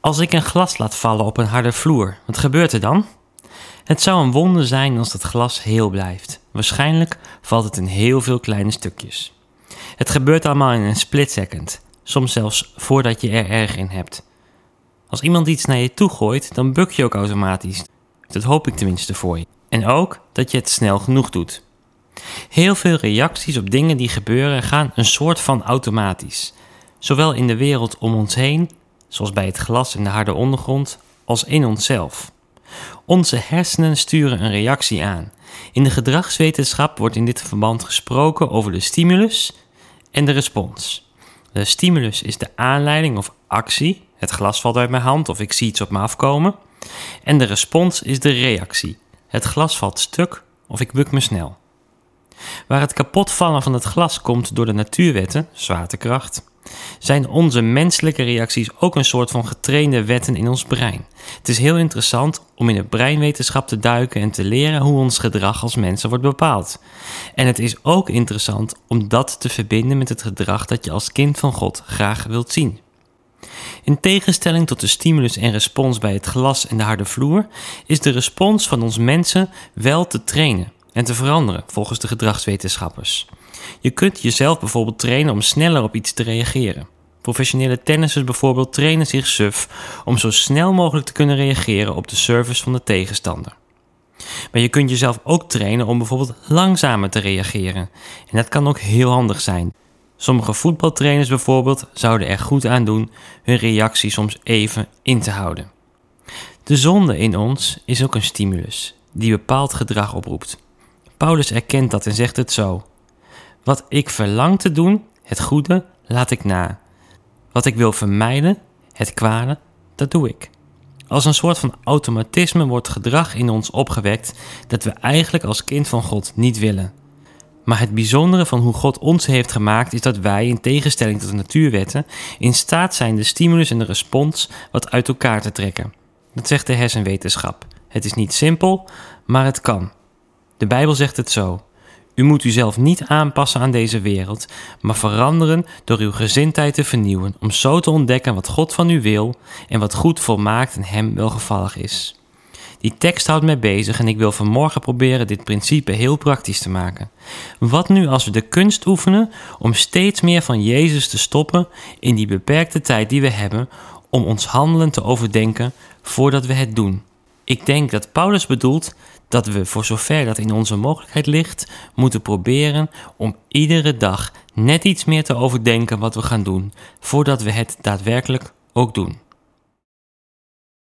Als ik een glas laat vallen op een harde vloer, wat gebeurt er dan? Het zou een wonder zijn als dat glas heel blijft. Waarschijnlijk valt het in heel veel kleine stukjes. Het gebeurt allemaal in een split second, soms zelfs voordat je er erg in hebt. Als iemand iets naar je toe gooit, dan buk je ook automatisch. Dat hoop ik tenminste voor je. En ook dat je het snel genoeg doet. Heel veel reacties op dingen die gebeuren gaan een soort van automatisch. Zowel in de wereld om ons heen, zoals bij het glas en de harde ondergrond, als in onszelf. Onze hersenen sturen een reactie aan. In de gedragswetenschap wordt in dit verband gesproken over de stimulus en de respons. De stimulus is de aanleiding of actie, het glas valt uit mijn hand of ik zie iets op me afkomen. En de respons is de reactie, het glas valt stuk of ik buk me snel. Waar het kapotvallen van het glas komt door de natuurwetten, zwaartekracht, zijn onze menselijke reacties ook een soort van getrainde wetten in ons brein. Het is heel interessant om in de breinwetenschap te duiken en te leren hoe ons gedrag als mensen wordt bepaald. En het is ook interessant om dat te verbinden met het gedrag dat je als kind van God graag wilt zien. In tegenstelling tot de stimulus en respons bij het glas en de harde vloer, is de respons van ons mensen wel te trainen en te veranderen volgens de gedragswetenschappers. Je kunt jezelf bijvoorbeeld trainen om sneller op iets te reageren. Professionele tennissers bijvoorbeeld trainen zich suf om zo snel mogelijk te kunnen reageren op de service van de tegenstander. Maar je kunt jezelf ook trainen om bijvoorbeeld langzamer te reageren. En dat kan ook heel handig zijn. Sommige voetbaltrainers bijvoorbeeld zouden er goed aan doen hun reactie soms even in te houden. De zonde in ons is ook een stimulus die bepaald gedrag oproept. Paulus erkent dat en zegt het zo: Wat ik verlang te doen, het goede, laat ik na. Wat ik wil vermijden, het kwade, dat doe ik. Als een soort van automatisme wordt gedrag in ons opgewekt dat we eigenlijk als kind van God niet willen. Maar het bijzondere van hoe God ons heeft gemaakt is dat wij, in tegenstelling tot de natuurwetten, in staat zijn de stimulus en de respons wat uit elkaar te trekken. Dat zegt de hersenwetenschap. Het is niet simpel, maar het kan. De Bijbel zegt het zo. U moet uzelf niet aanpassen aan deze wereld, maar veranderen door uw gezindheid te vernieuwen, om zo te ontdekken wat God van u wil en wat goed volmaakt en hem welgevallig is. Die tekst houdt mij bezig en ik wil vanmorgen proberen dit principe heel praktisch te maken. Wat nu als we de kunst oefenen om steeds meer van Jezus te stoppen in die beperkte tijd die we hebben om ons handelen te overdenken voordat we het doen? Ik denk dat Paulus bedoelt dat we, voor zover dat in onze mogelijkheid ligt, moeten proberen om iedere dag net iets meer te overdenken wat we gaan doen, voordat we het daadwerkelijk ook doen.